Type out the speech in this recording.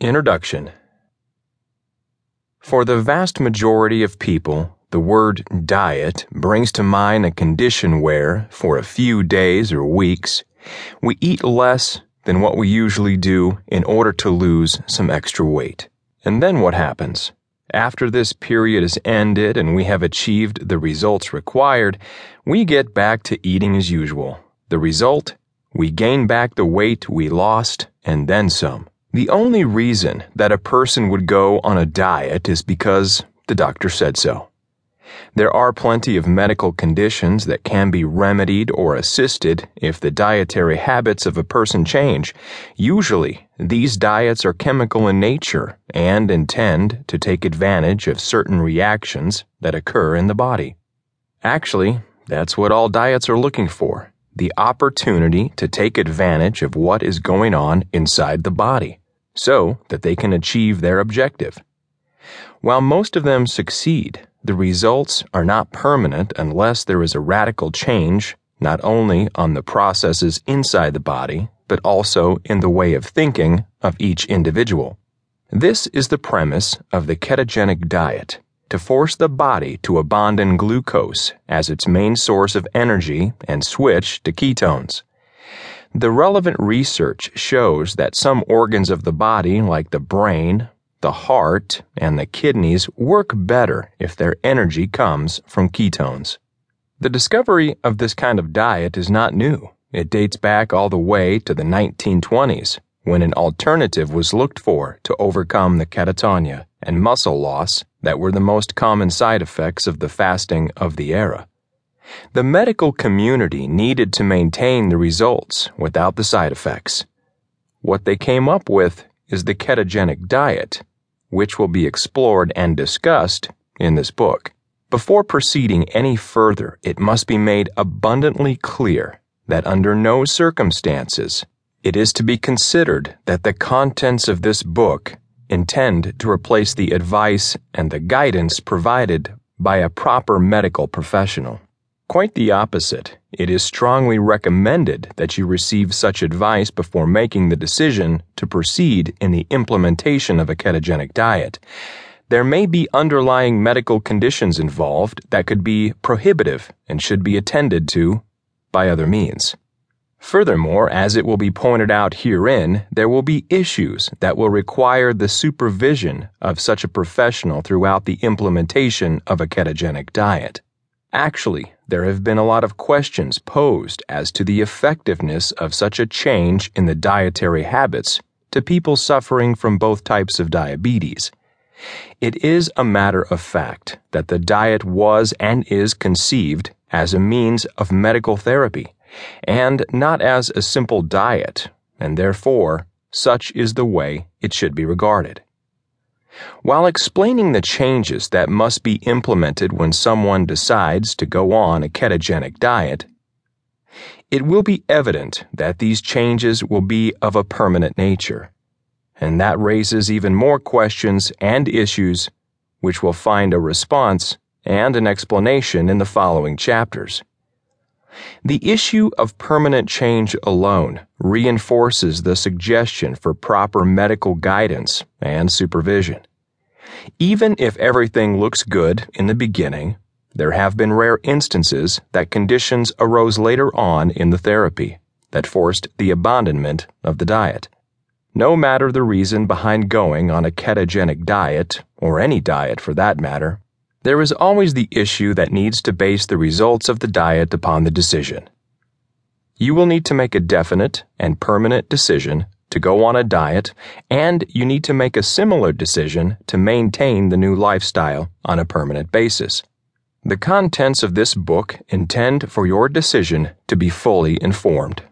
Introduction For the vast majority of people, the word diet brings to mind a condition where, for a few days or weeks, we eat less than what we usually do in order to lose some extra weight. And then what happens? After this period is ended and we have achieved the results required, we get back to eating as usual. The result? We gain back the weight we lost and then some. The only reason that a person would go on a diet is because the doctor said so. There are plenty of medical conditions that can be remedied or assisted if the dietary habits of a person change. Usually, these diets are chemical in nature and intend to take advantage of certain reactions that occur in the body. Actually, that's what all diets are looking for the opportunity to take advantage of what is going on inside the body so that they can achieve their objective. While most of them succeed, the results are not permanent unless there is a radical change not only on the processes inside the body, but also in the way of thinking of each individual. This is the premise of the ketogenic diet to force the body to abandon glucose as its main source of energy and switch to ketones. The relevant research shows that some organs of the body, like the brain, the heart, and the kidneys, work better if their energy comes from ketones. The discovery of this kind of diet is not new. It dates back all the way to the 1920s, when an alternative was looked for to overcome the catatonia and muscle loss that were the most common side effects of the fasting of the era. The medical community needed to maintain the results without the side effects. What they came up with is the ketogenic diet, which will be explored and discussed in this book. Before proceeding any further, it must be made abundantly clear that under no circumstances it is to be considered that the contents of this book intend to replace the advice and the guidance provided by a proper medical professional. Quite the opposite. It is strongly recommended that you receive such advice before making the decision to proceed in the implementation of a ketogenic diet. There may be underlying medical conditions involved that could be prohibitive and should be attended to by other means. Furthermore, as it will be pointed out herein, there will be issues that will require the supervision of such a professional throughout the implementation of a ketogenic diet. Actually, there have been a lot of questions posed as to the effectiveness of such a change in the dietary habits to people suffering from both types of diabetes. It is a matter of fact that the diet was and is conceived as a means of medical therapy, and not as a simple diet, and therefore, such is the way it should be regarded. While explaining the changes that must be implemented when someone decides to go on a ketogenic diet, it will be evident that these changes will be of a permanent nature, and that raises even more questions and issues which will find a response and an explanation in the following chapters. The issue of permanent change alone reinforces the suggestion for proper medical guidance and supervision. Even if everything looks good in the beginning, there have been rare instances that conditions arose later on in the therapy that forced the abandonment of the diet. No matter the reason behind going on a ketogenic diet, or any diet for that matter, there is always the issue that needs to base the results of the diet upon the decision. You will need to make a definite and permanent decision to go on a diet, and you need to make a similar decision to maintain the new lifestyle on a permanent basis. The contents of this book intend for your decision to be fully informed.